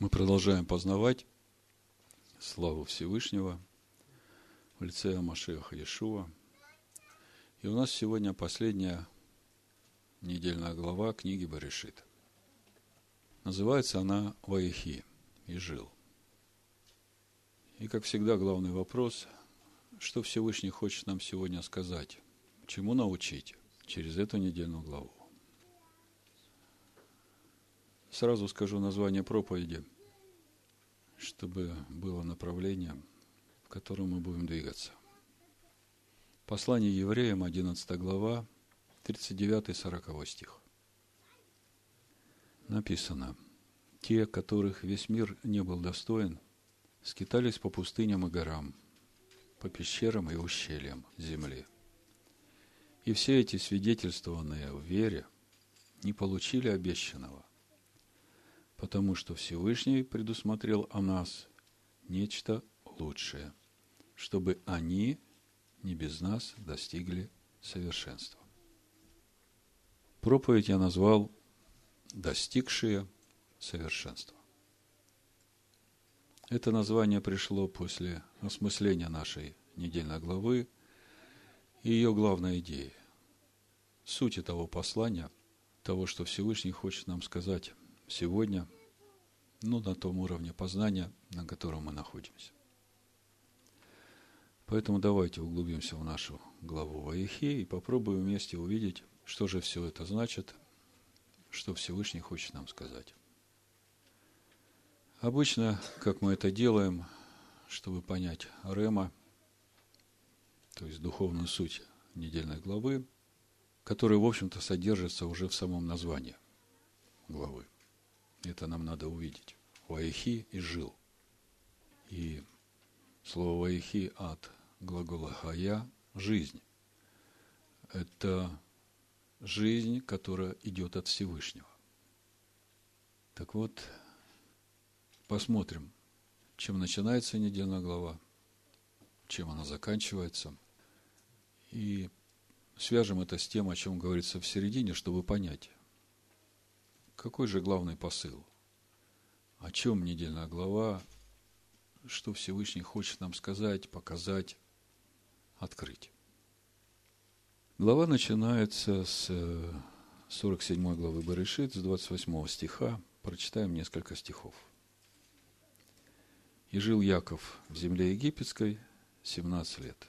Мы продолжаем познавать славу Всевышнего в лице Машеха Иешуа. И у нас сегодня последняя недельная глава книги Баришит. Называется она «Ваихи» и «Жил». И, как всегда, главный вопрос, что Всевышний хочет нам сегодня сказать, чему научить через эту недельную главу. Сразу скажу название проповеди, чтобы было направление, в котором мы будем двигаться. Послание евреям, 11 глава, 39-40 стих. Написано, «Те, которых весь мир не был достоин, скитались по пустыням и горам, по пещерам и ущельям земли. И все эти свидетельствованные в вере не получили обещанного – потому что Всевышний предусмотрел о нас нечто лучшее, чтобы они не без нас достигли совершенства. Проповедь я назвал «Достигшие совершенства». Это название пришло после осмысления нашей недельной главы и ее главной идеи, сути того послания, того, что Всевышний хочет нам сказать сегодня, ну, на том уровне познания, на котором мы находимся. Поэтому давайте углубимся в нашу главу Ваихи и попробуем вместе увидеть, что же все это значит, что Всевышний хочет нам сказать. Обычно, как мы это делаем, чтобы понять Рема, то есть духовную суть недельной главы, которая, в общем-то, содержится уже в самом названии главы. Это нам надо увидеть. Ваихи и жил. И слово ваихи от глагола хая – жизнь. Это жизнь, которая идет от Всевышнего. Так вот, посмотрим, чем начинается недельная глава, чем она заканчивается. И свяжем это с тем, о чем говорится в середине, чтобы понять, какой же главный посыл? О чем недельная глава? Что Всевышний хочет нам сказать, показать, открыть? Глава начинается с 47 э, главы Барышит, с 28 стиха. Прочитаем несколько стихов. «И жил Яков в земле египетской 17 лет.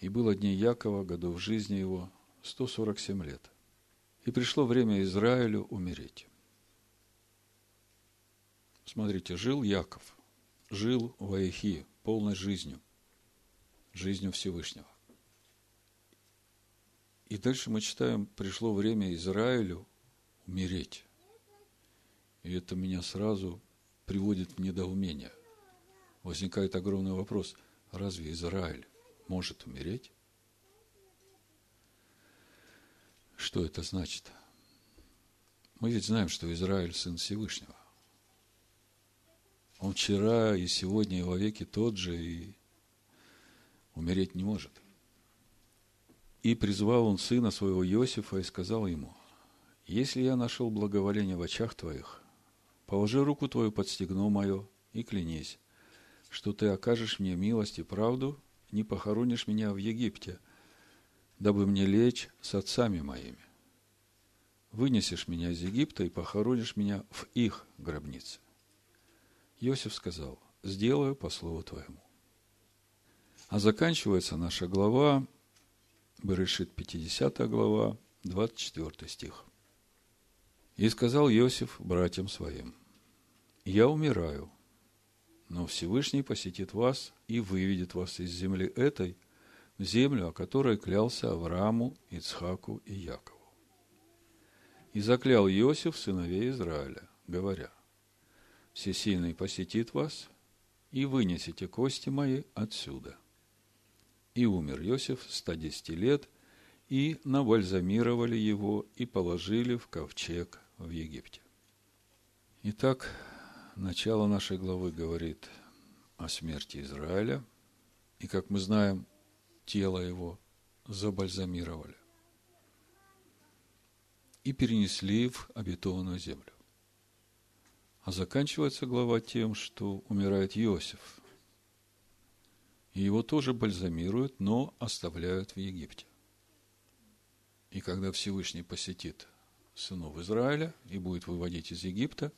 И было дней Якова, годов жизни его, 147 лет. И пришло время Израилю умереть. Смотрите, жил Яков, жил в Аихи полной жизнью, жизнью Всевышнего. И дальше мы читаем, пришло время Израилю умереть. И это меня сразу приводит в недоумение. Возникает огромный вопрос, разве Израиль может умереть? Что это значит? Мы ведь знаем, что Израиль – сын Всевышнего. Он вчера и сегодня и вовеки тот же, и умереть не может. И призвал он сына своего Иосифа и сказал ему, «Если я нашел благоволение в очах твоих, положи руку твою под стегно мое и клянись, что ты окажешь мне милость и правду, не похоронишь меня в Египте – дабы мне лечь с отцами моими. Вынесешь меня из Египта и похоронишь меня в их гробнице. Иосиф сказал, сделаю по слову твоему. А заканчивается наша глава, Берешит 50 глава, 24 стих. И сказал Иосиф братьям своим, я умираю, но Всевышний посетит вас и выведет вас из земли этой – землю, о которой клялся Аврааму, Ицхаку и Якову. И заклял Иосиф сыновей Израиля, говоря, «Всесильный посетит вас, и вынесете кости мои отсюда». И умер Иосиф 110 лет, и набальзамировали его и положили в ковчег в Египте. Итак, начало нашей главы говорит о смерти Израиля. И, как мы знаем, тело его забальзамировали и перенесли в обетованную землю. А заканчивается глава тем, что умирает Иосиф. И его тоже бальзамируют, но оставляют в Египте. И когда Всевышний посетит сынов Израиля и будет выводить из Египта,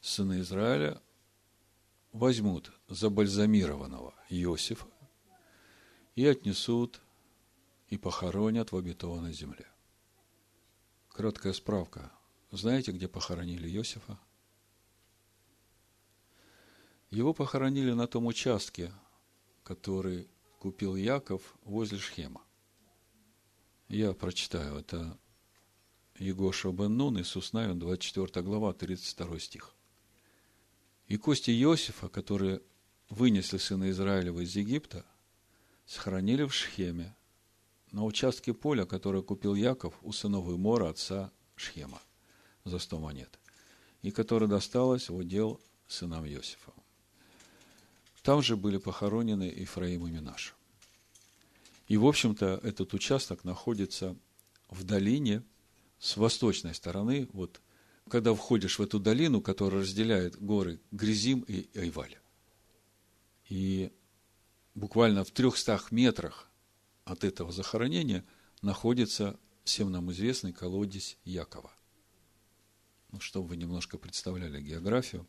сыны Израиля возьмут забальзамированного Иосифа и отнесут и похоронят в обетованной земле. Краткая справка. Знаете, где похоронили Иосифа? Его похоронили на том участке, который купил Яков возле Шхема. Я прочитаю, это Егоша бен Нун, Иисус Навин, 24 глава, 32 стих. «И кости Иосифа, которые вынесли сына Израилева из Египта, сохранили в Шхеме, на участке поля, которое купил Яков у сынов Имора, отца Шхема, за сто монет, и которое досталось в удел сынам Иосифа. Там же были похоронены Ифраим и Минаша. И, в общем-то, этот участок находится в долине с восточной стороны, вот когда входишь в эту долину, которая разделяет горы Гризим и Айваль. И буквально в трехстах метрах от этого захоронения находится всем нам известный колодец Якова. Ну, чтобы вы немножко представляли географию.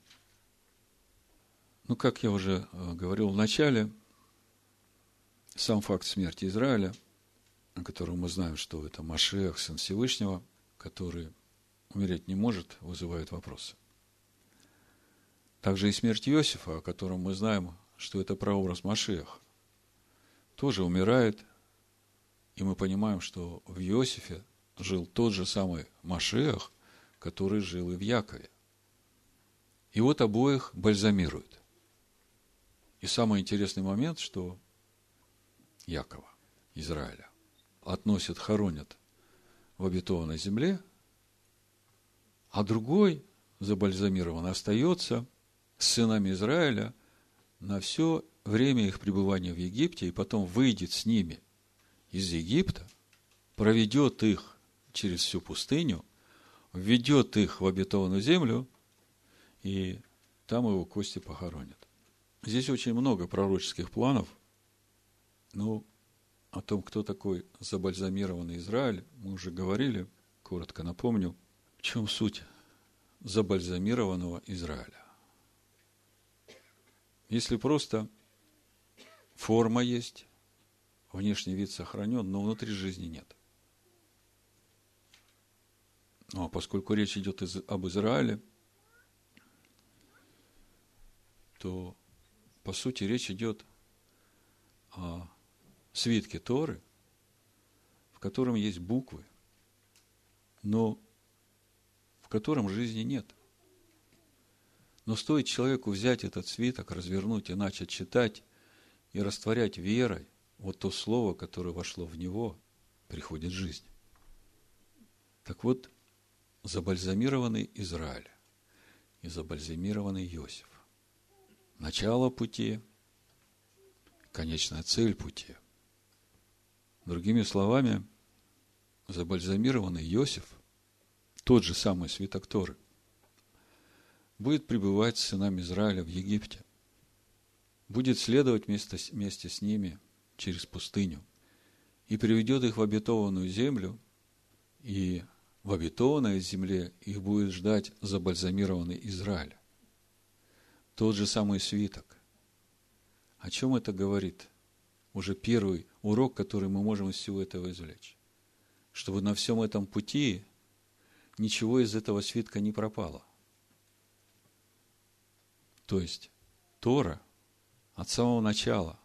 Ну, как я уже э, говорил в начале, сам факт смерти Израиля, о котором мы знаем, что это Машех, сын Всевышнего, который умереть не может, вызывает вопросы. Также и смерть Иосифа, о котором мы знаем, что это прообраз Машех, тоже умирает и мы понимаем, что в Иосифе жил тот же самый Машех, который жил и в Якове. И вот обоих бальзамируют. И самый интересный момент, что Якова, Израиля, относят, хоронят в обетованной земле, а другой забальзамирован остается с сынами Израиля на все время их пребывания в Египте и потом выйдет с ними – из Египта, проведет их через всю пустыню, введет их в обетованную землю, и там его кости похоронят. Здесь очень много пророческих планов. Ну, о том, кто такой забальзамированный Израиль, мы уже говорили, коротко напомню, в чем суть забальзамированного Израиля. Если просто форма есть, внешний вид сохранен, но внутри жизни нет. Ну, а поскольку речь идет из, об Израиле, то, по сути, речь идет о свитке Торы, в котором есть буквы, но в котором жизни нет. Но стоит человеку взять этот свиток, развернуть и начать читать и растворять верой, вот то слово, которое вошло в него, приходит жизнь. Так вот, забальзамированный Израиль и забальзамированный Иосиф. Начало пути, конечная цель пути. Другими словами, забальзамированный Иосиф, тот же самый свиток Торы, будет пребывать с сынами Израиля в Египте, будет следовать вместе, вместе с ними – через пустыню и приведет их в обетованную землю, и в обетованной земле их будет ждать забальзамированный Израиль. Тот же самый свиток. О чем это говорит? Уже первый урок, который мы можем из всего этого извлечь. Чтобы на всем этом пути ничего из этого свитка не пропало. То есть Тора от самого начала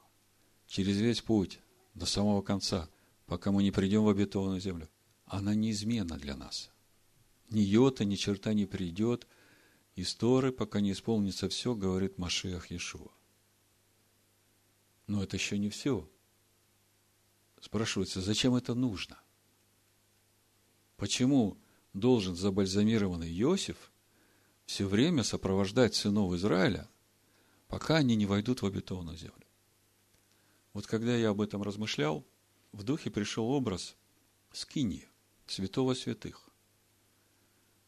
через весь путь до самого конца, пока мы не придем в обетованную землю, она неизменна для нас. Ни йота, ни черта не придет из Торы, пока не исполнится все, говорит Машиах Иешуа. Но это еще не все. Спрашивается, зачем это нужно? Почему должен забальзамированный Иосиф все время сопровождать сынов Израиля, пока они не войдут в обетованную землю? Вот когда я об этом размышлял, в духе пришел образ скини, святого святых.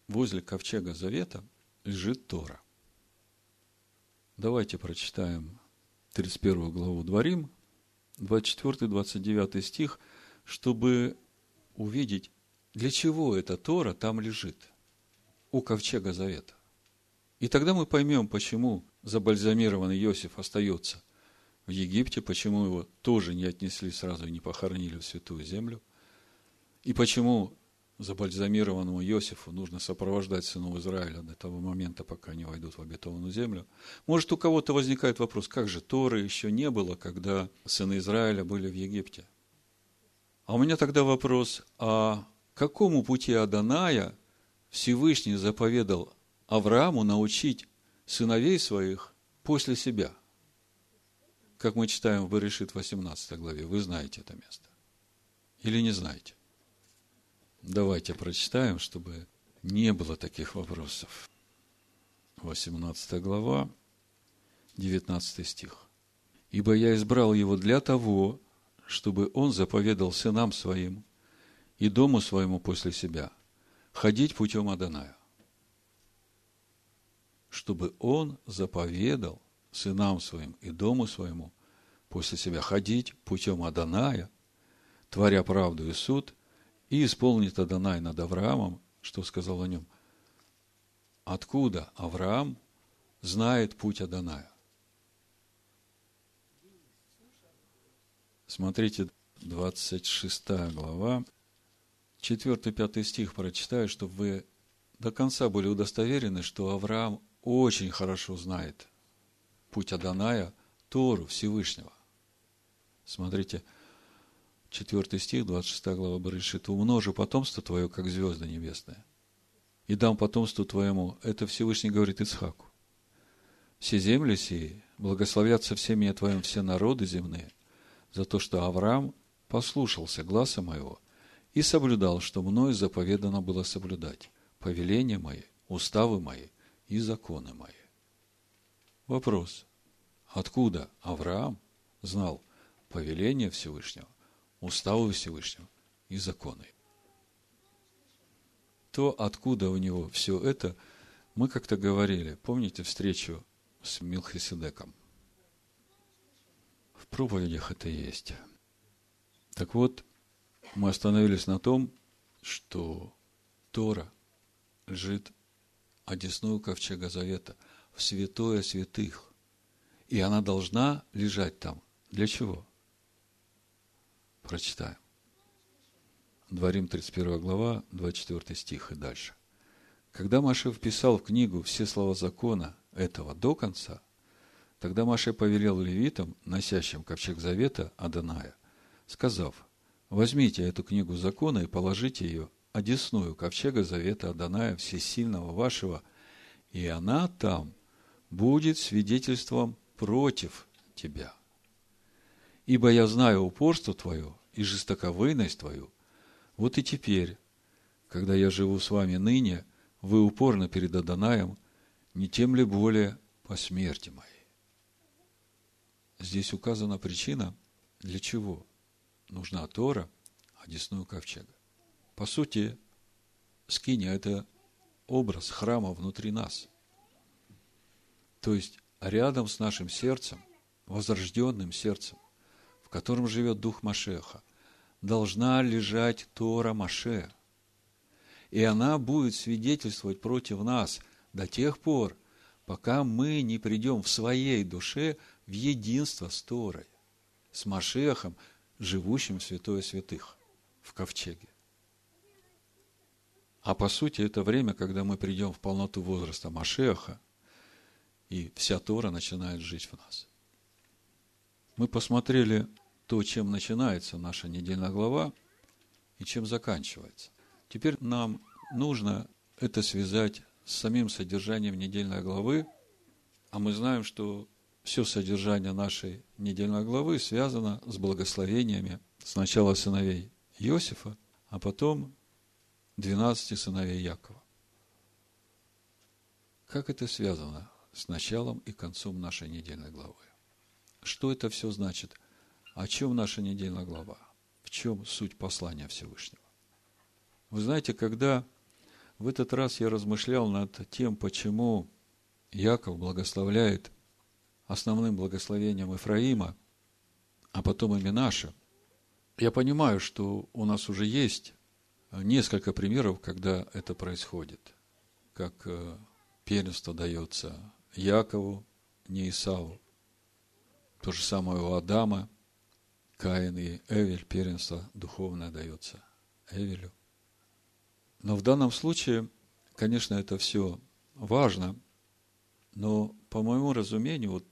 Возле ковчега завета лежит Тора. Давайте прочитаем 31 главу Дворим, 24-29 стих, чтобы увидеть, для чего эта Тора там лежит, у ковчега завета. И тогда мы поймем, почему забальзамированный Иосиф остается в Египте, почему его тоже не отнесли сразу и не похоронили в святую землю, и почему забальзамированному Иосифу нужно сопровождать сынов Израиля до того момента, пока они войдут в обетованную землю. Может, у кого-то возникает вопрос, как же Торы еще не было, когда сыны Израиля были в Египте? А у меня тогда вопрос, а какому пути Аданая Всевышний заповедал Аврааму научить сыновей своих после себя? Как мы читаем в Берешит 18 главе, вы знаете это место. Или не знаете? Давайте прочитаем, чтобы не было таких вопросов. 18 глава, 19 стих. «Ибо я избрал его для того, чтобы он заповедал сынам своим и дому своему после себя ходить путем Аданая, чтобы он заповедал сынам своим и дому своему после себя ходить путем Аданая, творя правду и суд – и исполнит Адонай над Авраамом, что сказал о нем. Откуда Авраам знает путь Адоная? Смотрите, 26 глава, 4-5 стих прочитаю, чтобы вы до конца были удостоверены, что Авраам очень хорошо знает путь Адоная, Тору Всевышнего. Смотрите, 4 стих, 26 глава Барышит, «Умножу потомство твое, как звезды небесные, и дам потомству твоему». Это Всевышний говорит Ицхаку. «Все земли сии благословятся в семье твоем все народы земные, за то, что Авраам послушался гласа моего и соблюдал, что мною заповедано было соблюдать, повеления мои, уставы мои и законы мои». Вопрос. Откуда Авраам знал повеление Всевышнего уставы Всевышнего и законы. То, откуда у него все это, мы как-то говорили, помните встречу с Милхиседеком? В проповедях это есть. Так вот, мы остановились на том, что Тора лежит одесную ковчега Завета в святое святых. И она должна лежать там. Для чего? Прочитаем. Дворим 31 глава, 24 стих и дальше. Когда Маше вписал в книгу все слова закона этого до конца, тогда Маше повелел левитам, носящим ковчег завета Аданая, сказав, возьмите эту книгу закона и положите ее одесную ковчега завета Аданая Всесильного вашего, и она там будет свидетельством против тебя. Ибо я знаю упорство твое и жестоковыйность твою. Вот и теперь, когда я живу с вами ныне, вы упорно перед Адонаем, не тем ли более по смерти моей. Здесь указана причина, для чего нужна Тора, одесную ковчега. По сути, скиния – это образ храма внутри нас. То есть, рядом с нашим сердцем, возрожденным сердцем, в котором живет Дух Машеха, должна лежать Тора Маше. И она будет свидетельствовать против нас до тех пор, пока мы не придем в своей душе в единство с Торой, с Машехом, живущим в святое святых, в ковчеге. А по сути, это время, когда мы придем в полноту возраста Машеха, и вся Тора начинает жить в нас. Мы посмотрели то, чем начинается наша недельная глава и чем заканчивается. Теперь нам нужно это связать с самим содержанием недельной главы, а мы знаем, что все содержание нашей недельной главы связано с благословениями сначала сыновей Иосифа, а потом 12 сыновей Якова. Как это связано с началом и концом нашей недельной главы? Что это все значит – о чем наша недельная глава? В чем суть послания Всевышнего? Вы знаете, когда в этот раз я размышлял над тем, почему Яков благословляет основным благословением Ифраима, а потом и Минаша, я понимаю, что у нас уже есть несколько примеров, когда это происходит. Как э, первенство дается Якову, не Исаву. То же самое у Адама, Каин и Эвель, первенство духовное дается Эвелю. Но в данном случае, конечно, это все важно, но по моему разумению, вот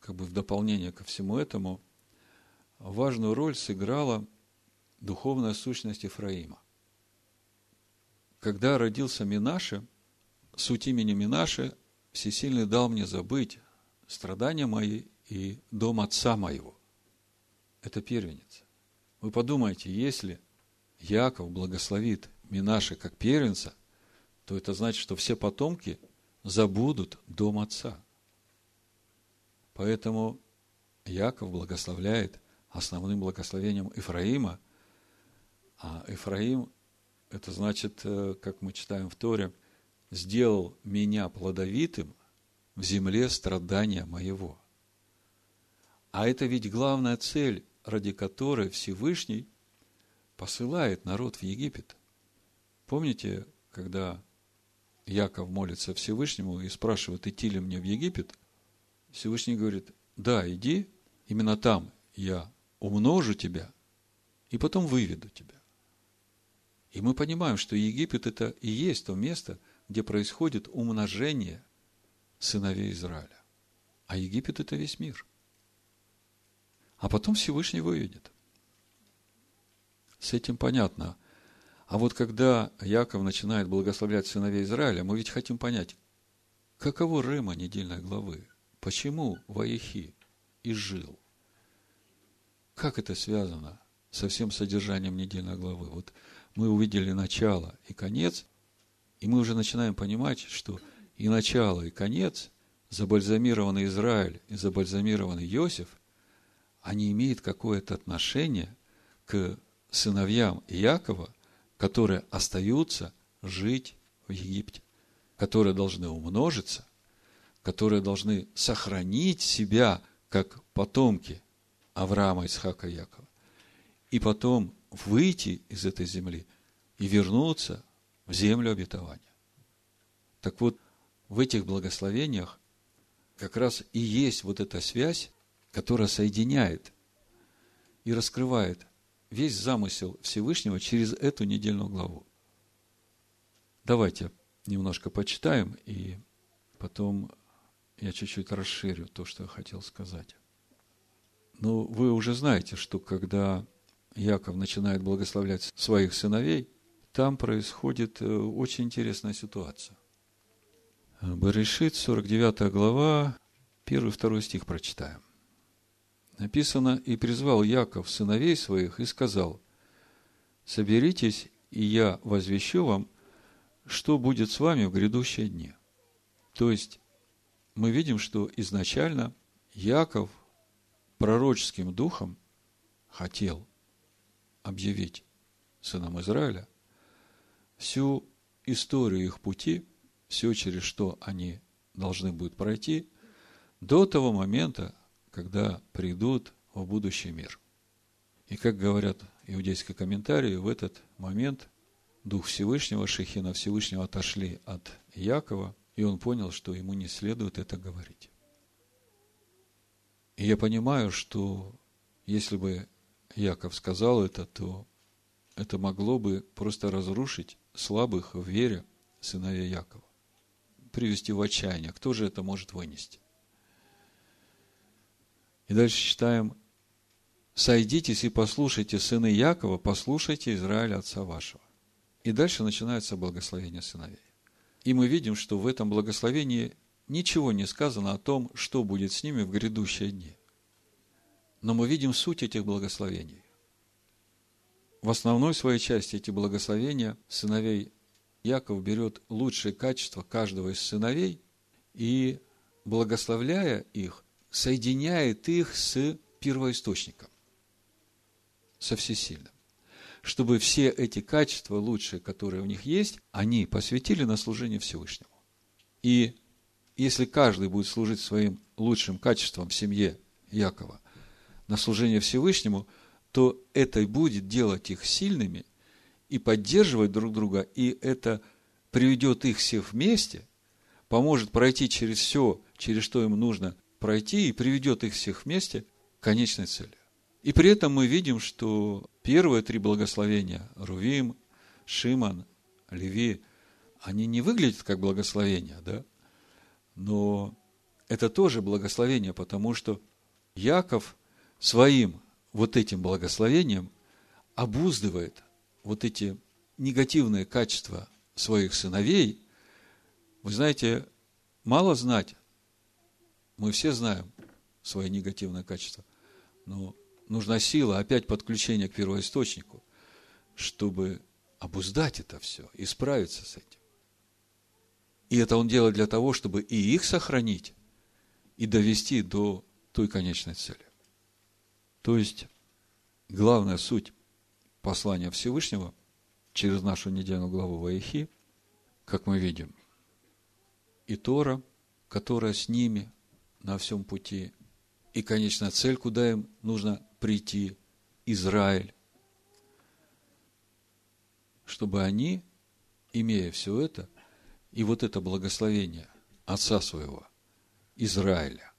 как бы в дополнение ко всему этому, важную роль сыграла духовная сущность Ефраима. Когда родился Минаше, суть имени Минаше Всесильный дал мне забыть страдания мои и дом отца моего. Это первенец. Вы подумайте, если Яков благословит Минаше как первенца, то это значит, что все потомки забудут дом отца. Поэтому Яков благословляет основным благословением Ифраима, а Ифраим, это значит, э, как мы читаем в Торе, сделал меня плодовитым в земле страдания моего. А это ведь главная цель, ради которой Всевышний посылает народ в Египет. Помните, когда Яков молится Всевышнему и спрашивает, идти ли мне в Египет, Всевышний говорит, да, иди, именно там я умножу тебя и потом выведу тебя. И мы понимаем, что Египет это и есть то место, где происходит умножение сыновей Израиля. А Египет это весь мир. А потом Всевышний выведет. С этим понятно. А вот когда Яков начинает благословлять сыновей Израиля, мы ведь хотим понять, каково Рема недельной главы? Почему Ваихи изжил? Как это связано со всем содержанием недельной главы? Вот мы увидели начало и конец, и мы уже начинаем понимать, что и начало, и конец, забальзамированный Израиль и забальзамированный Иосиф, они имеют какое-то отношение к сыновьям Якова – которые остаются жить в Египте, которые должны умножиться, которые должны сохранить себя как потомки Авраама, Исхака и Якова, и потом выйти из этой земли и вернуться в землю обетования. Так вот, в этих благословениях как раз и есть вот эта связь, которая соединяет и раскрывает весь замысел Всевышнего через эту недельную главу. Давайте немножко почитаем, и потом я чуть-чуть расширю то, что я хотел сказать. Ну, вы уже знаете, что когда Яков начинает благословлять своих сыновей, там происходит э, очень интересная ситуация. Баришит, 49 глава, 1-2 стих прочитаем написано, «И призвал Яков сыновей своих и сказал, соберитесь, и я возвещу вам, что будет с вами в грядущие дни». То есть, мы видим, что изначально Яков пророческим духом хотел объявить сынам Израиля всю историю их пути, все, через что они должны будут пройти, до того момента, когда придут в будущий мир. И как говорят иудейские комментарии, в этот момент Дух Всевышнего, Шехина Всевышнего отошли от Якова, и он понял, что ему не следует это говорить. И я понимаю, что если бы Яков сказал это, то это могло бы просто разрушить слабых в вере сыновей Якова, привести в отчаяние. Кто же это может вынести? И дальше читаем, «Сойдитесь и послушайте, сыны Якова, послушайте Израиля, отца вашего». И дальше начинается благословение сыновей. И мы видим, что в этом благословении ничего не сказано о том, что будет с ними в грядущие дни. Но мы видим суть этих благословений. В основной своей части эти благословения сыновей Яков берет лучшие качества каждого из сыновей и, благословляя их, соединяет их с первоисточником, со всесильным. Чтобы все эти качества лучшие, которые у них есть, они посвятили на служение Всевышнему. И если каждый будет служить своим лучшим качеством в семье Якова на служение Всевышнему, то это и будет делать их сильными и поддерживать друг друга, и это приведет их всех вместе, поможет пройти через все, через что им нужно пройти, и приведет их всех вместе к конечной цели. И при этом мы видим, что первые три благословения – Рувим, Шиман, Леви – они не выглядят как благословения, да? Но это тоже благословение, потому что Яков своим вот этим благословением обуздывает вот эти негативные качества своих сыновей. Вы знаете, мало знать, мы все знаем свои негативные качества, но нужна сила, опять подключение к первоисточнику, чтобы обуздать это все и справиться с этим. И это он делает для того, чтобы и их сохранить, и довести до той конечной цели. То есть, главная суть послания Всевышнего через нашу недельную главу Ваихи, как мы видим, и Тора, которая с ними на всем пути, и конечная цель, куда им нужно прийти, Израиль, чтобы они, имея все это, и вот это благословение отца своего, Израиля.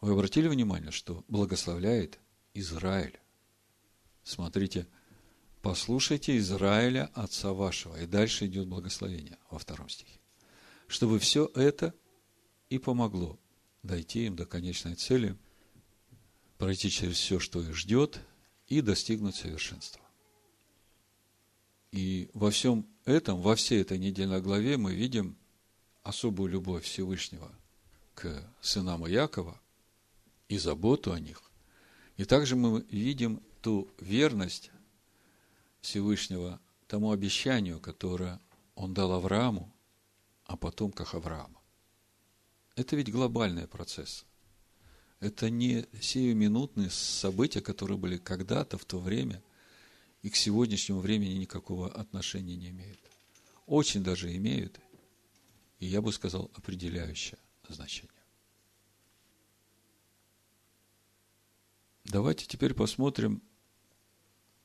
Вы обратили внимание, что благословляет Израиль? Смотрите, послушайте Израиля, отца вашего. И дальше идет благословение во втором стихе. Чтобы все это и помогло дойти им до конечной цели, пройти через все, что их ждет, и достигнуть совершенства. И во всем этом, во всей этой недельной главе мы видим особую любовь Всевышнего к сынам Иакова и заботу о них. И также мы видим ту верность Всевышнего тому обещанию, которое он дал Аврааму, а потомках Авраама. Это ведь глобальный процесс. Это не сиюминутные события, которые были когда-то в то время – и к сегодняшнему времени никакого отношения не имеют. Очень даже имеют, и я бы сказал, определяющее значение. Давайте теперь посмотрим,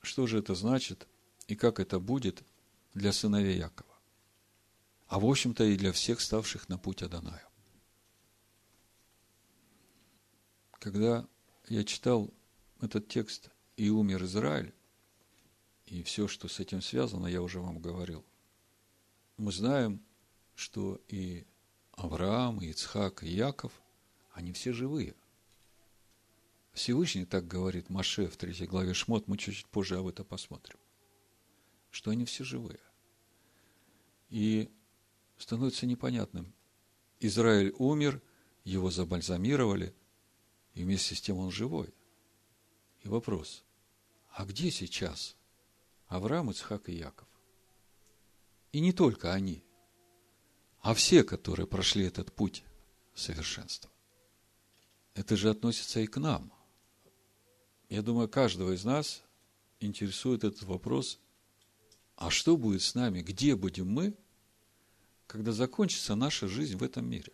что же это значит и как это будет для сыновей Якова. А в общем-то и для всех ставших на путь Адонаю. Когда я читал этот текст «И умер Израиль», и все, что с этим связано, я уже вам говорил. Мы знаем, что и Авраам, и Ицхак, и Яков, они все живые. Всевышний так говорит Маше в третьей главе Шмот, мы чуть-чуть позже об этом посмотрим, что они все живые. И становится непонятным. Израиль умер, его забальзамировали, и вместе с тем он живой. И вопрос, а где сейчас Авраам, Ицхак и Яков. И не только они, а все, которые прошли этот путь совершенства. Это же относится и к нам. Я думаю, каждого из нас интересует этот вопрос, а что будет с нами, где будем мы, когда закончится наша жизнь в этом мире?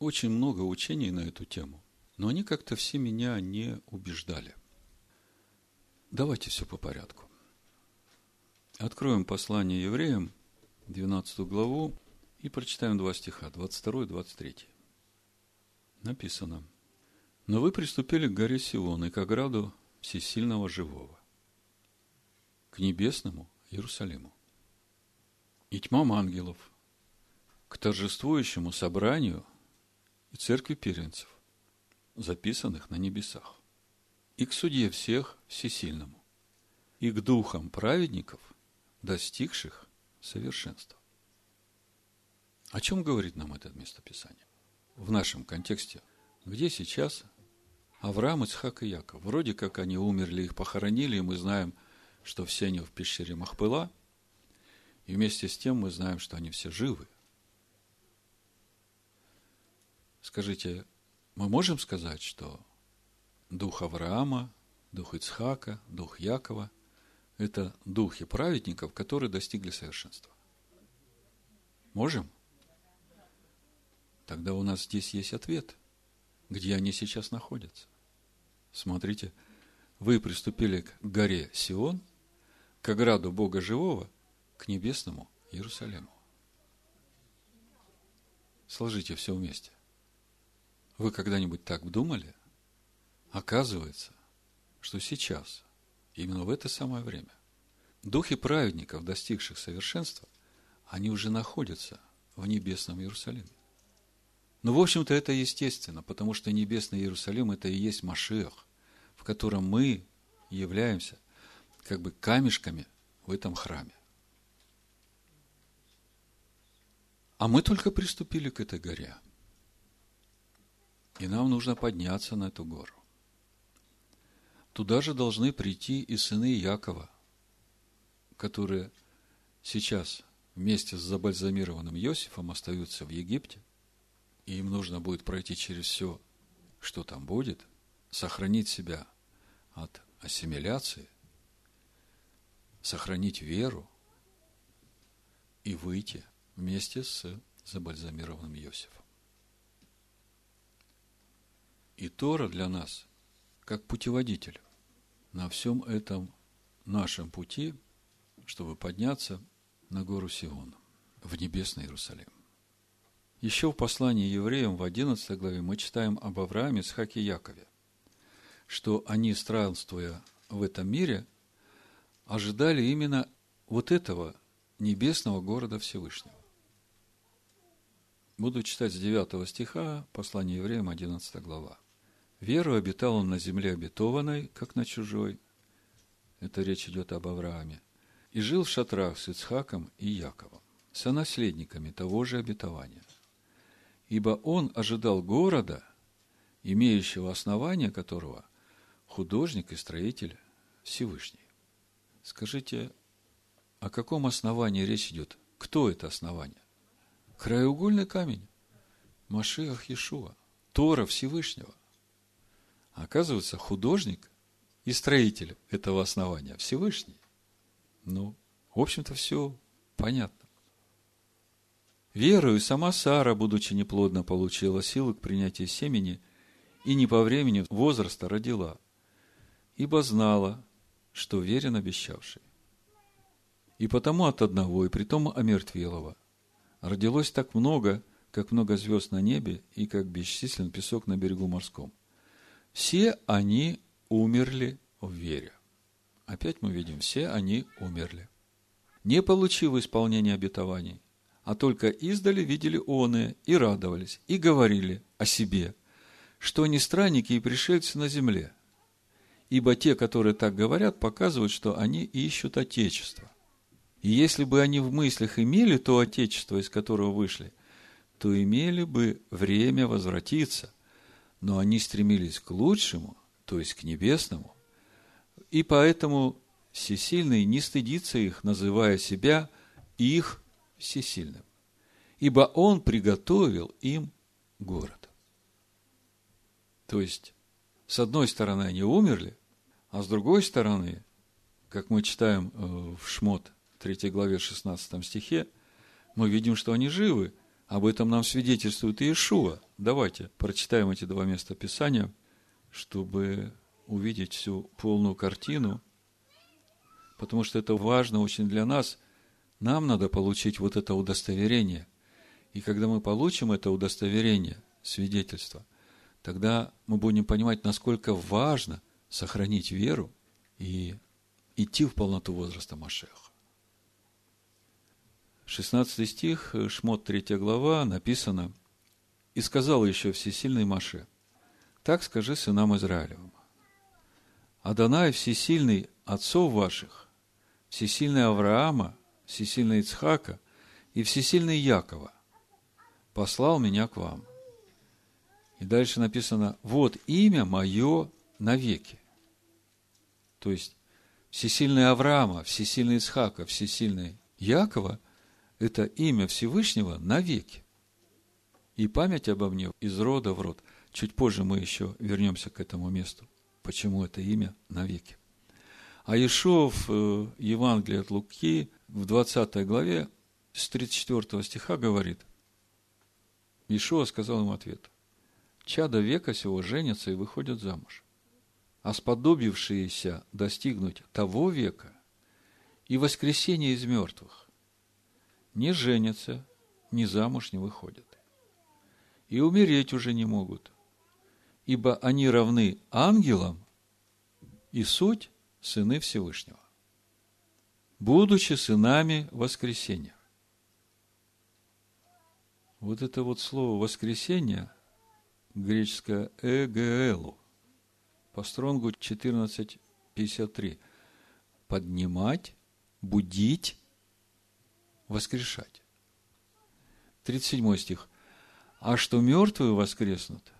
Очень много учений на эту тему, но они как-то все меня не убеждали. Давайте все по порядку. Откроем послание евреям, 12 главу, и прочитаем два стиха, 22 и 23. Написано. «Но вы приступили к горе Сион и к ограду всесильного живого, к небесному Иерусалиму, и тьмам ангелов, к торжествующему собранию и церкви первенцев, записанных на небесах, и к суде всех всесильному, и к духам праведников, достигших совершенства. О чем говорит нам это местописание? В нашем контексте, где сейчас Авраам, Ицхак и Яков. Вроде как они умерли, их похоронили, и мы знаем, что все они в пещере Махпыла, и вместе с тем мы знаем, что они все живы. Скажите, мы можем сказать, что дух Авраама, дух Ицхака, дух Якова – это духи праведников, которые достигли совершенства. Можем? Тогда у нас здесь есть ответ, где они сейчас находятся. Смотрите, вы приступили к горе Сион, к ограду Бога Живого, к небесному Иерусалиму. Сложите все вместе. Вы когда-нибудь так думали? Оказывается, что сейчас, именно в это самое время, духи праведников, достигших совершенства, они уже находятся в небесном Иерусалиме. Ну, в общем-то, это естественно, потому что небесный Иерусалим – это и есть Машех, в котором мы являемся как бы камешками в этом храме. А мы только приступили к этой горе. И нам нужно подняться на эту гору. Туда же должны прийти и сыны Якова, которые сейчас вместе с забальзамированным Иосифом остаются в Египте, и им нужно будет пройти через все, что там будет, сохранить себя от ассимиляции, сохранить веру и выйти вместе с забальзамированным Иосифом. И Тора для нас как путеводитель на всем этом нашем пути, чтобы подняться на гору Сион, в небесный Иерусалим. Еще в послании евреям в 11 главе мы читаем об Аврааме, Исхаке и Якове, что они, странствуя в этом мире, ожидали именно вот этого небесного города Всевышнего. Буду читать с 9 стиха, послание евреям, 11 глава. «Веру обитал он на земле обетованной, как на чужой». Это речь идет об Аврааме. «И жил в шатрах с Ицхаком и Яковом, сонаследниками того же обетования. Ибо он ожидал города, имеющего основание которого художник и строитель Всевышний». Скажите, о каком основании речь идет? Кто это основание? Краеугольный камень. Машиах Иешуа. Тора Всевышнего. оказывается, художник и строитель этого основания Всевышний. Ну, в общем-то, все понятно. Верою сама Сара, будучи неплодна, получила силы к принятию семени и не по времени возраста родила, ибо знала, что верен обещавший. И потому от одного, и притом омертвелого, родилось так много, как много звезд на небе и как бесчислен песок на берегу морском. Все они умерли в вере. Опять мы видим, все они умерли. Не получив исполнения обетований, а только издали видели оные и радовались, и говорили о себе, что они странники и пришельцы на земле. Ибо те, которые так говорят, показывают, что они ищут Отечество. И если бы они в мыслях имели то Отечество, из которого вышли, то имели бы время возвратиться. Но они стремились к лучшему, то есть к небесному. И поэтому всесильный не стыдится их, называя себя их всесильным. Ибо он приготовил им город. То есть, с одной стороны, они умерли, а с другой стороны, как мы читаем э, в Шмот 3 главе 16 стихе, мы видим, что они живы. Об этом нам свидетельствует Иешуа. Давайте прочитаем эти два места Писания, чтобы увидеть всю полную картину, потому что это важно очень для нас. Нам надо получить вот это удостоверение. И когда мы получим это удостоверение, свидетельство, тогда мы будем понимать, насколько важно сохранить веру и идти в полноту возраста Машеха. 16 стих, Шмот 3 глава, написано, «И сказал еще всесильный Маше, так скажи сынам Израилевым, Адонай всесильный отцов ваших, всесильный Авраама, всесильный Ицхака и всесильный Якова, послал меня к вам». И дальше написано, вот имя мое навеки. То есть, всесильный Авраама, всесильный Ицхака, всесильный Якова – это имя Всевышнего навеки. И память обо мне из рода в род. Чуть позже мы еще вернемся к этому месту. Почему это имя навеки. А Иешуа в э, Евангелии от Луки в 20 главе с 34 стиха говорит, Ишуа сказал ему ответ. Чада века сего женятся и выходят замуж. А сподобившиеся достигнуть того века и воскресения из мертвых не женятся, ни замуж не выходят. И умереть уже не могут, ибо они равны ангелам и суть сыны Всевышнего, будучи сынами воскресения. Вот это вот слово «воскресение», греческое «эгелу», по стронгу 14.53, поднимать, будить, воскрешать. 37 стих. А что мертвые воскреснут,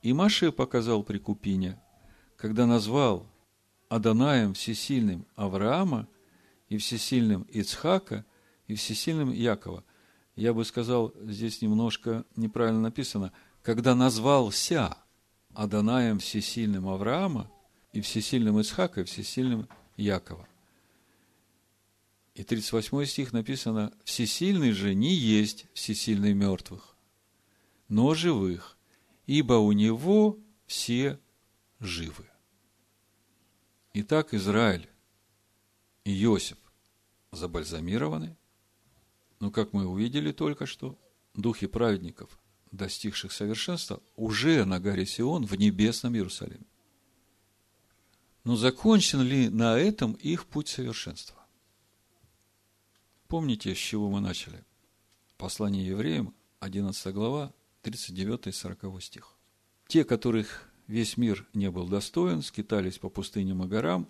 и Маше показал при Купине, когда назвал Аданаем всесильным Авраама и всесильным Ицхака и всесильным Якова – я бы сказал, здесь немножко неправильно написано, когда назвался Аданаем всесильным Авраама и всесильным Исхака и всесильным Якова. И 38 стих написано, «Всесильный же не есть всесильный мертвых, но живых, ибо у него все живы». Итак, Израиль и Иосиф забальзамированы – но, как мы увидели только что, духи праведников, достигших совершенства, уже на горе Сион в небесном Иерусалиме. Но закончен ли на этом их путь совершенства? Помните, с чего мы начали? Послание евреям, 11 глава, 39 и 40 стих. Те, которых весь мир не был достоин, скитались по пустыням и горам,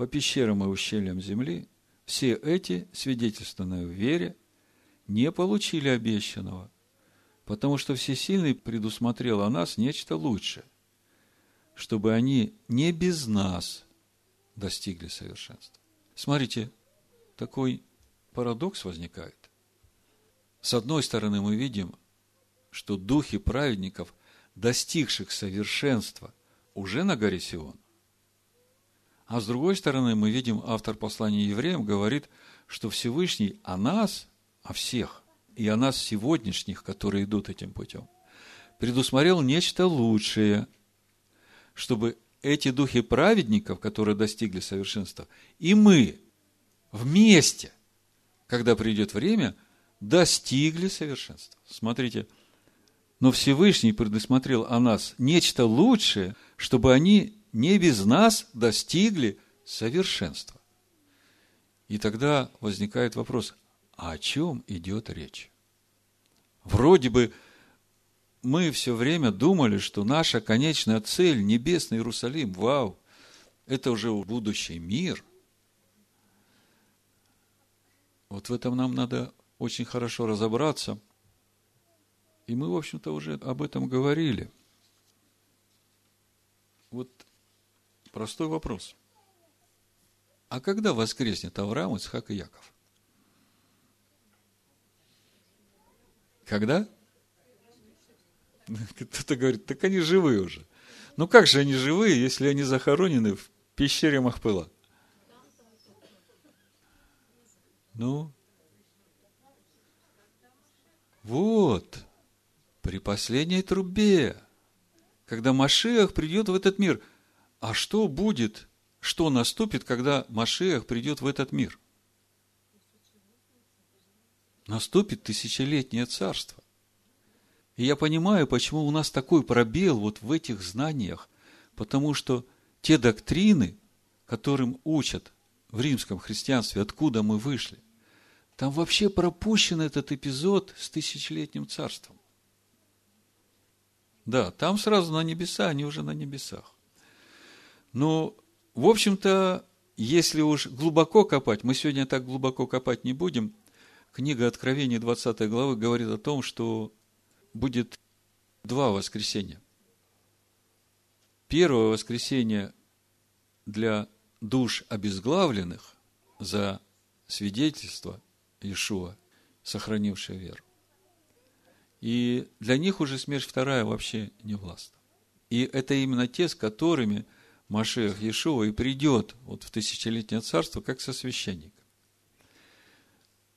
по пещерам и ущельям земли, все эти, свидетельственные в вере, не получили обещанного, потому что Всесильный предусмотрел о нас нечто лучшее, чтобы они не без нас достигли совершенства. Смотрите, такой парадокс возникает. С одной стороны, мы видим, что духи праведников, достигших совершенства, уже на горе Сион. А с другой стороны, мы видим, автор послания евреям говорит, что Всевышний о нас о всех, и о нас сегодняшних, которые идут этим путем, предусмотрел нечто лучшее, чтобы эти духи праведников, которые достигли совершенства, и мы вместе, когда придет время, достигли совершенства. Смотрите, но Всевышний предусмотрел о нас нечто лучшее, чтобы они не без нас достигли совершенства. И тогда возникает вопрос, а о чем идет речь? Вроде бы мы все время думали, что наша конечная цель – небесный Иерусалим. Вау! Это уже будущий мир. Вот в этом нам надо очень хорошо разобраться. И мы, в общем-то, уже об этом говорили. Вот простой вопрос. А когда воскреснет Авраам, Исхак и Яков? Когда? Кто-то говорит, так они живые уже. Ну как же они живые, если они захоронены в пещере Махпыла? Ну, вот, при последней трубе, когда Машиах придет в этот мир. А что будет, что наступит, когда Машиах придет в этот мир? наступит тысячелетнее царство. И я понимаю, почему у нас такой пробел вот в этих знаниях, потому что те доктрины, которым учат в римском христианстве, откуда мы вышли, там вообще пропущен этот эпизод с тысячелетним царством. Да, там сразу на небеса, они уже на небесах. Но, в общем-то, если уж глубоко копать, мы сегодня так глубоко копать не будем, Книга Откровения 20 главы говорит о том, что будет два воскресения. Первое воскресенье для душ обезглавленных за свидетельство Иешуа, сохранившее веру. И для них уже смерть вторая вообще не властна. И это именно те, с которыми Машех Иешуа и придет вот в тысячелетнее царство, как со священником.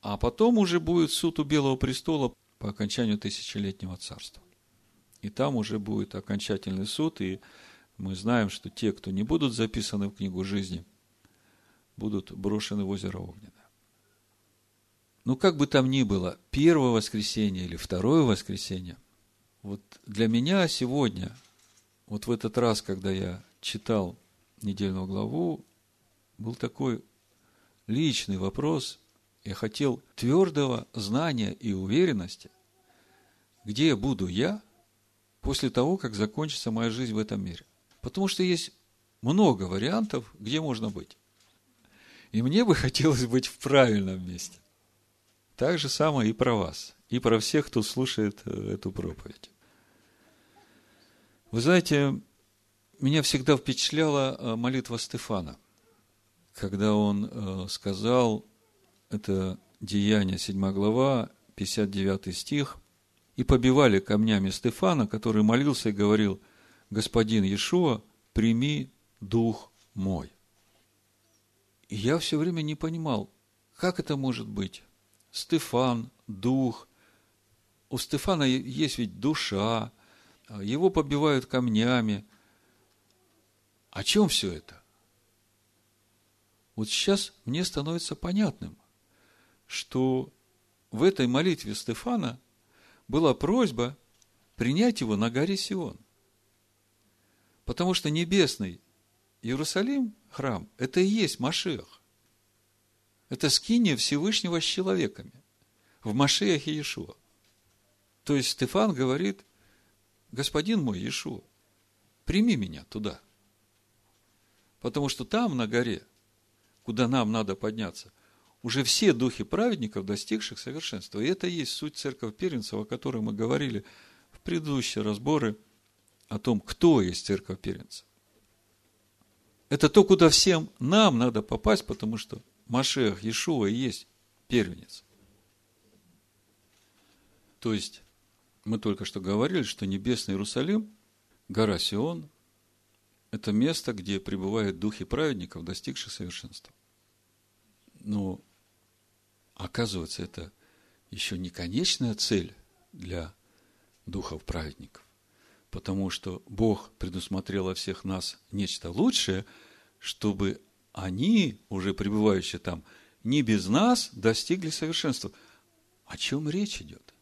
А потом уже будет суд у Белого престола по окончанию тысячелетнего царства. И там уже будет окончательный суд, и мы знаем, что те, кто не будут записаны в книгу жизни, будут брошены в озеро Огненное. Ну, как бы там ни было, первое воскресенье или второе воскресенье, вот для меня сегодня, вот в этот раз, когда я читал недельную главу, был такой личный вопрос. Я хотел твердого знания и уверенности, где буду я после того, как закончится моя жизнь в этом мире. Потому что есть много вариантов, где можно быть. И мне бы хотелось быть в правильном месте. Так же самое и про вас, и про всех, кто слушает э, эту проповедь. Вы знаете, меня всегда впечатляла э, молитва Стефана, когда он э, сказал, это Деяние, 7 глава, 59 стих, «И побивали камнями Стефана, который молился и говорил, Господин Иешуа, прими дух мой». И я все время не понимал, как это может быть? Стефан, дух. У Стефана есть ведь душа, его побивают камнями – о чем все это? Вот сейчас мне становится понятным, что в этой молитве Стефана была просьба принять его на горе Сион. Потому что небесный Иерусалим, храм, это и есть Машех. Это скиния Всевышнего с человеками. В Машеях Иешуа. То есть Стефан говорит, господин мой Иешуа, прими меня туда – Потому что там, на горе, куда нам надо подняться, уже все духи праведников, достигших совершенства. И это и есть суть церковь первенцев, о которой мы говорили в предыдущие разборы о том, кто есть церковь первенцев. Это то, куда всем нам надо попасть, потому что Машех, Иешуа и есть первенец. То есть, мы только что говорили, что небесный Иерусалим, гора Сион, это место, где пребывают духи праведников, достигших совершенства. Но, оказывается, это еще не конечная цель для духов праведников, потому что Бог предусмотрел о всех нас нечто лучшее, чтобы они, уже пребывающие там, не без нас достигли совершенства. О чем речь идет?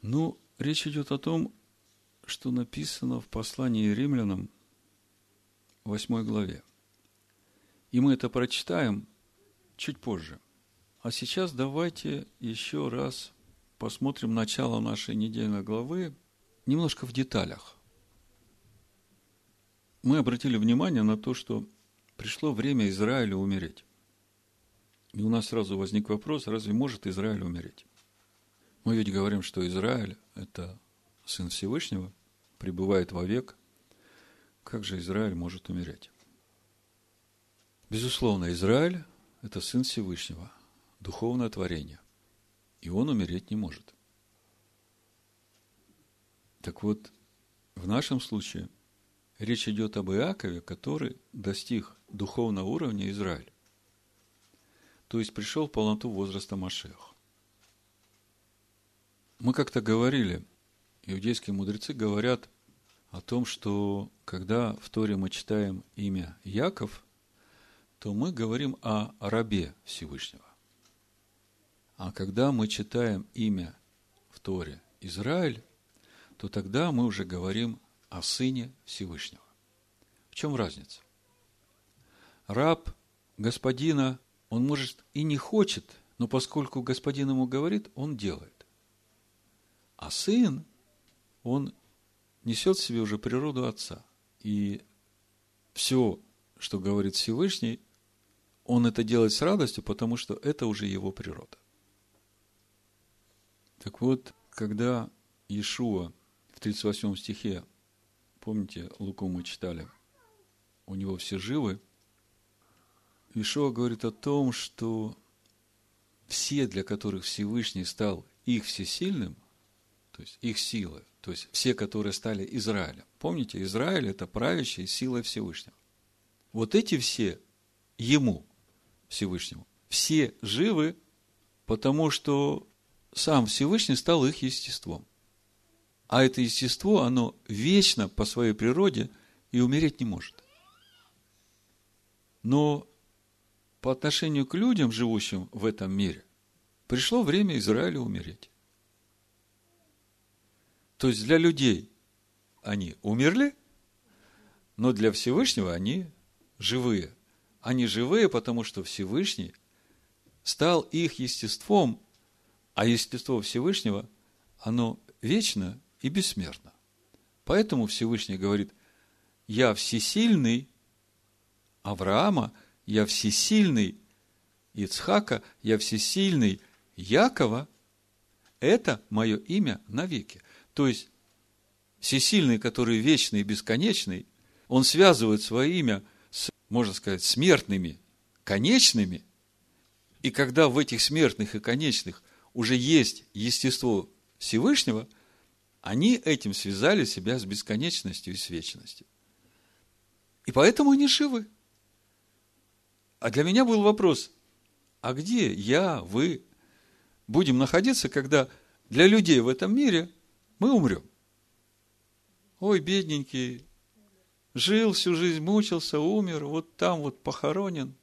Ну, Речь идет о том, что написано в послании римлянам, 8 главе. И мы это прочитаем чуть позже. А сейчас давайте еще раз посмотрим начало нашей недельной главы немножко в деталях. Мы обратили внимание на то, что пришло время Израилю умереть. И у нас сразу возник вопрос, разве может Израиль умереть? Мы ведь говорим, что Израиль – это Сын Всевышнего, пребывает вовек. Как же Израиль может умереть? Безусловно, Израиль – это Сын Всевышнего, духовное творение. И он умереть не может. Так вот, в нашем случае речь идет об Иакове, который достиг духовного уровня Израиля. То есть пришел в полноту возраста Машеха. Мы как-то говорили, иудейские мудрецы говорят о том, что когда в Торе мы читаем имя Яков, то мы говорим о рабе Всевышнего. А когда мы читаем имя в Торе Израиль, то тогда мы уже говорим о сыне Всевышнего. В чем разница? Раб господина, он может и не хочет, но поскольку господин ему говорит, он делает. А сын, он несет в себе уже природу отца. И все, что говорит Всевышний, он это делает с радостью, потому что это уже его природа. Так вот, когда Иешуа в 38 стихе, помните, Луку мы читали, у него все живы, Иешуа говорит о том, что все, для которых Всевышний стал их всесильным, то есть их силы, то есть все, которые стали Израилем. Помните, Израиль – это правящая сила Всевышнего. Вот эти все ему, Всевышнему, все живы, потому что сам Всевышний стал их естеством. А это естество, оно вечно по своей природе и умереть не может. Но по отношению к людям, живущим в этом мире, пришло время Израиля умереть. То есть для людей они умерли, но для Всевышнего они живые. Они живые, потому что Всевышний стал их естеством, а естество Всевышнего, оно вечно и бессмертно. Поэтому Всевышний говорит, я всесильный Авраама, я всесильный Ицхака, я всесильный Якова, это мое имя навеки. То есть, всесильный, который вечный и бесконечный, он связывает свое имя с, можно сказать, смертными, конечными. И когда в этих смертных и конечных уже есть естество Всевышнего, они этим связали себя с бесконечностью и с вечностью. И поэтому они живы. А для меня был вопрос, а где я, вы будем находиться, когда для людей в этом мире мы умрем? Ой, бедненький, жил всю жизнь, мучился, умер, вот там вот похоронен.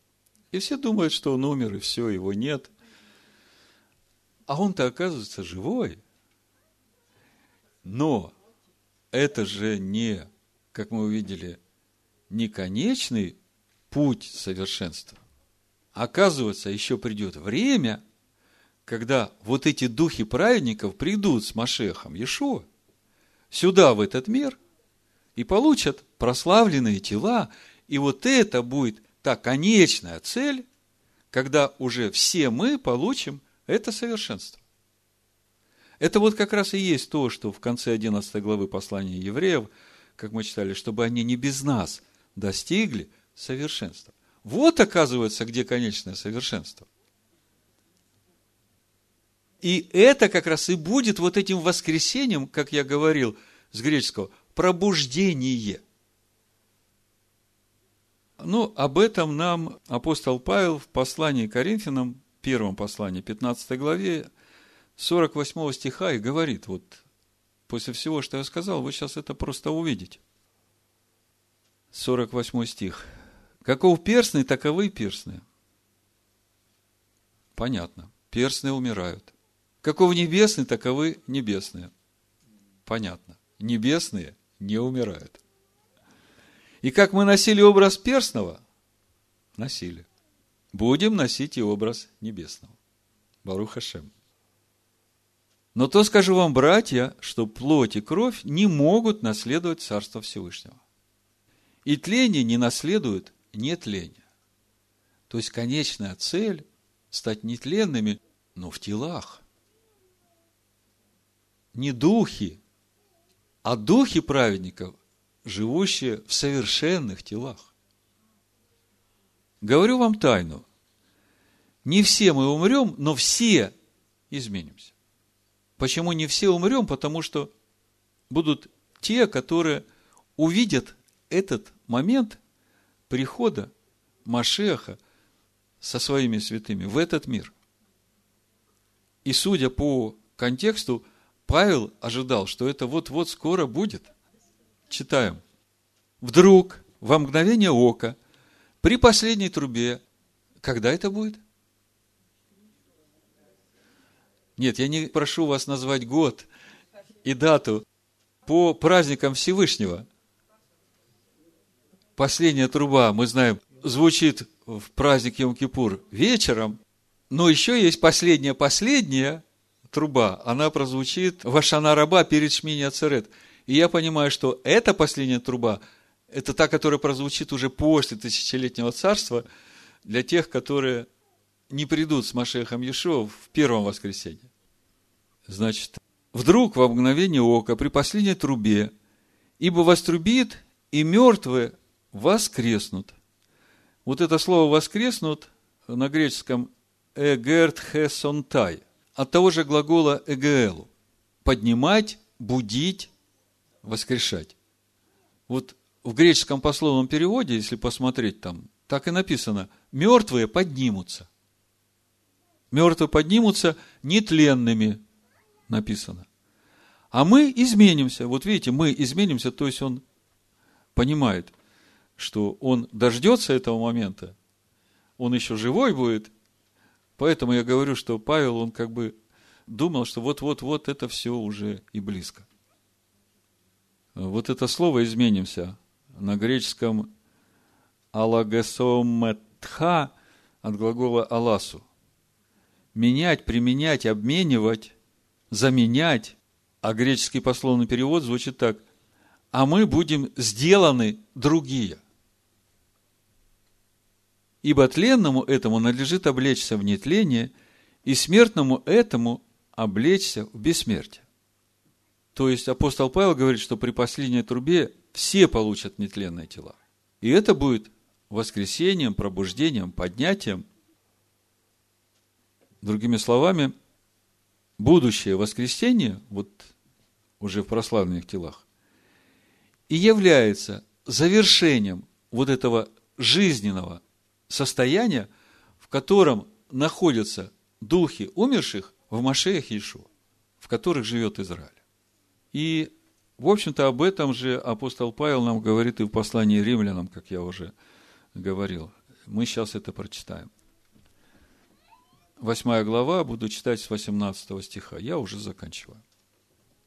И все думают, что он умер, и все, его нет. А он-то оказывается живой. Но это же не, как мы увидели, не конечный путь совершенства. Оказывается, еще придет время, когда вот эти духи праведников придут с Машехом Иешуа сюда, в этот мир, и получат прославленные тела, и вот это будет та конечная цель, когда уже все мы получим это совершенство. Это вот как раз и есть то, что в конце 11 главы послания евреев, как мы читали, чтобы они не без нас – достигли совершенства. Вот, оказывается, где конечное совершенство. И это как раз и будет вот этим воскресением, как я говорил с греческого, пробуждение. Ну, об этом нам апостол Павел в послании Коринфянам, первом послании, 15 главе, 48 стиха и говорит, вот после всего, что я сказал, вы сейчас это просто увидите – 48 стих. Каков перстный, таковы перстные. Понятно. Перстные умирают. Каков небесный, таковы небесные. Понятно. Небесные не умирают. И как мы носили образ перстного, носили. Будем носить и образ небесного. Баруха Шем. Но то скажу вам, братья, что плоть и кровь не могут наследовать Царство Всевышнего. И тление не наследует нетление. То есть, конечная цель – стать нетленными, но в телах. Не духи, а духи праведников, живущие в совершенных телах. Говорю вам тайну. Не все мы умрем, но все изменимся. Почему не все умрем? Потому что будут те, которые увидят этот момент прихода Машеха со своими святыми в этот мир. И судя по контексту, Павел ожидал, что это вот-вот скоро будет. Читаем. Вдруг, во мгновение ока, при последней трубе, когда это будет? Нет, я не прошу вас назвать год и дату по праздникам Всевышнего последняя труба, мы знаем, звучит в праздник Йом-Кипур вечером, но еще есть последняя-последняя труба, она прозвучит в Ашана Раба перед Шмини Ацерет. И я понимаю, что эта последняя труба, это та, которая прозвучит уже после тысячелетнего царства, для тех, которые не придут с Машехом Иешуа в первом воскресенье. Значит, вдруг во мгновение ока при последней трубе, ибо вострубит, и мертвые воскреснут. Вот это слово воскреснут на греческом эгерт хесонтай, от того же глагола эгелу. Поднимать, будить, воскрешать. Вот в греческом пословном переводе, если посмотреть там, так и написано, мертвые поднимутся. мертвые поднимутся нетленными, написано. А мы изменимся. Вот видите, мы изменимся, то есть он понимает, что он дождется этого момента, он еще живой будет. Поэтому я говорю, что Павел, он как бы думал, что вот-вот-вот это все уже и близко. Вот это слово «изменимся» на греческом «алагесометха» от глагола «аласу». Менять, применять, обменивать, заменять. А греческий пословный перевод звучит так. А мы будем сделаны другие. Ибо тленному этому надлежит облечься в нетление, и смертному этому облечься в бессмертие. То есть апостол Павел говорит, что при последней трубе все получат нетленные тела. И это будет воскресением, пробуждением, поднятием. Другими словами, будущее воскресение, вот уже в прославленных телах, и является завершением вот этого жизненного состояния, в котором находятся духи умерших в Машеях Иешуа, в которых живет Израиль. И, в общем-то, об этом же апостол Павел нам говорит и в послании римлянам, как я уже говорил. Мы сейчас это прочитаем. Восьмая глава, буду читать с 18 стиха. Я уже заканчиваю.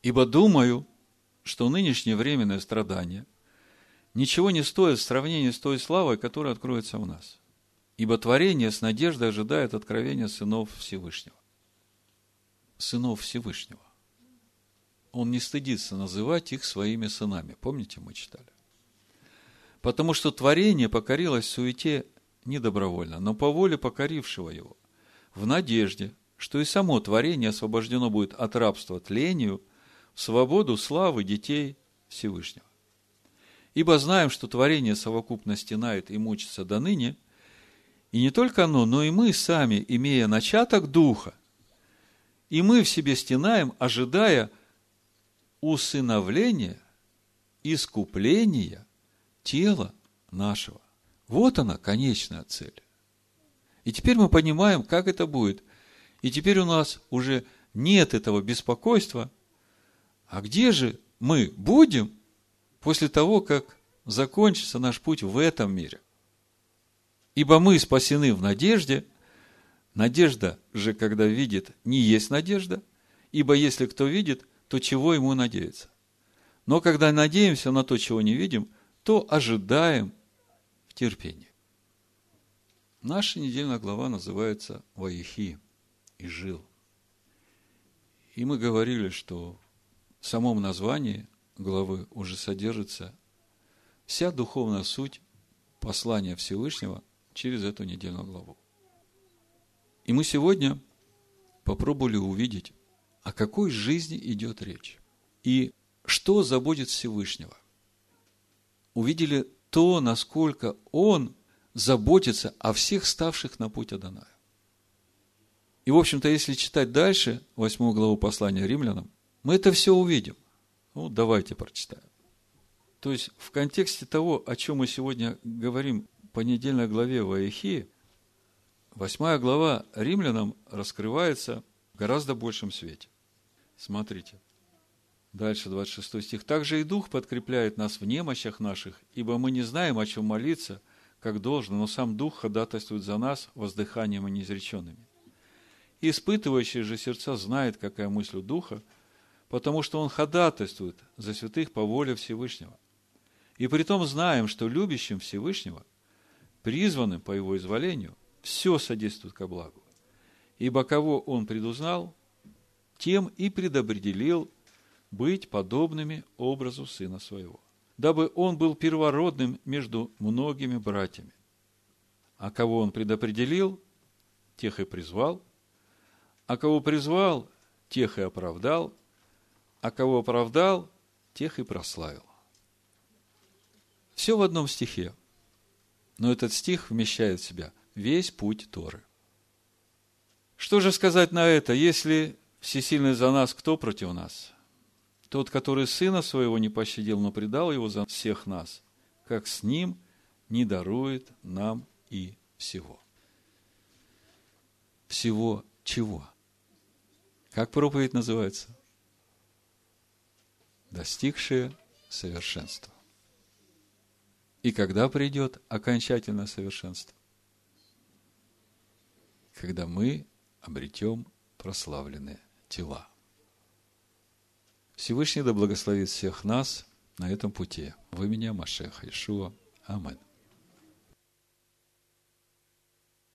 «Ибо думаю, что нынешнее временное страдание ничего не стоит в сравнении с той славой, которая откроется в нас. Ибо творение с надеждой ожидает откровения сынов Всевышнего». Сынов Всевышнего он не стыдится называть их своими сынами. Помните, мы читали? Потому что творение покорилось суете не добровольно, но по воле покорившего его, в надежде, что и само творение освобождено будет от рабства тлению в свободу славы детей Всевышнего. Ибо знаем, что творение совокупно стенает и мучится до ныне, и не только оно, но и мы сами, имея начаток Духа, и мы в себе стенаем, ожидая – усыновления, искупления тела нашего. Вот она, конечная цель. И теперь мы понимаем, как это будет. И теперь у нас уже нет этого беспокойства. А где же мы будем после того, как закончится наш путь в этом мире? Ибо мы спасены в надежде. Надежда же, когда видит, не есть надежда. Ибо если кто видит – то чего ему надеяться? Но когда надеемся на то, чего не видим, то ожидаем в терпении. Наша недельная глава называется «Ваихи» и «Жил». И мы говорили, что в самом названии главы уже содержится вся духовная суть послания Всевышнего через эту недельную главу. И мы сегодня попробовали увидеть, о какой жизни идет речь? И что заботит Всевышнего? Увидели то, насколько Он заботится о всех ставших на путь Адоная. И, в общем-то, если читать дальше, восьмую главу послания римлянам, мы это все увидим. Ну, давайте прочитаем. То есть, в контексте того, о чем мы сегодня говорим по недельной главе Ваихи, восьмая глава римлянам раскрывается в гораздо большем свете. Смотрите. Дальше 26 стих. «Также и Дух подкрепляет нас в немощах наших, ибо мы не знаем, о чем молиться, как должно, но сам Дух ходатайствует за нас воздыханием и неизреченными. испытывающий же сердца знает, какая мысль у Духа, потому что Он ходатайствует за святых по воле Всевышнего. И при том знаем, что любящим Всевышнего, призванным по Его изволению, все содействует ко благу. Ибо кого Он предузнал, тем и предопределил быть подобными образу сына своего, дабы он был первородным между многими братьями. А кого он предопределил, тех и призвал, а кого призвал, тех и оправдал, а кого оправдал, тех и прославил. Все в одном стихе, но этот стих вмещает в себя весь путь Торы. Что же сказать на это, если всесильный за нас, кто против нас? Тот, который сына своего не пощадил, но предал его за всех нас, как с ним не дарует нам и всего. Всего чего? Как проповедь называется? Достигшие совершенства. И когда придет окончательное совершенство? Когда мы обретем прославленные тела. Всевышний да благословит всех нас на этом пути. Вы меня, Машеха Ишуа. Аминь.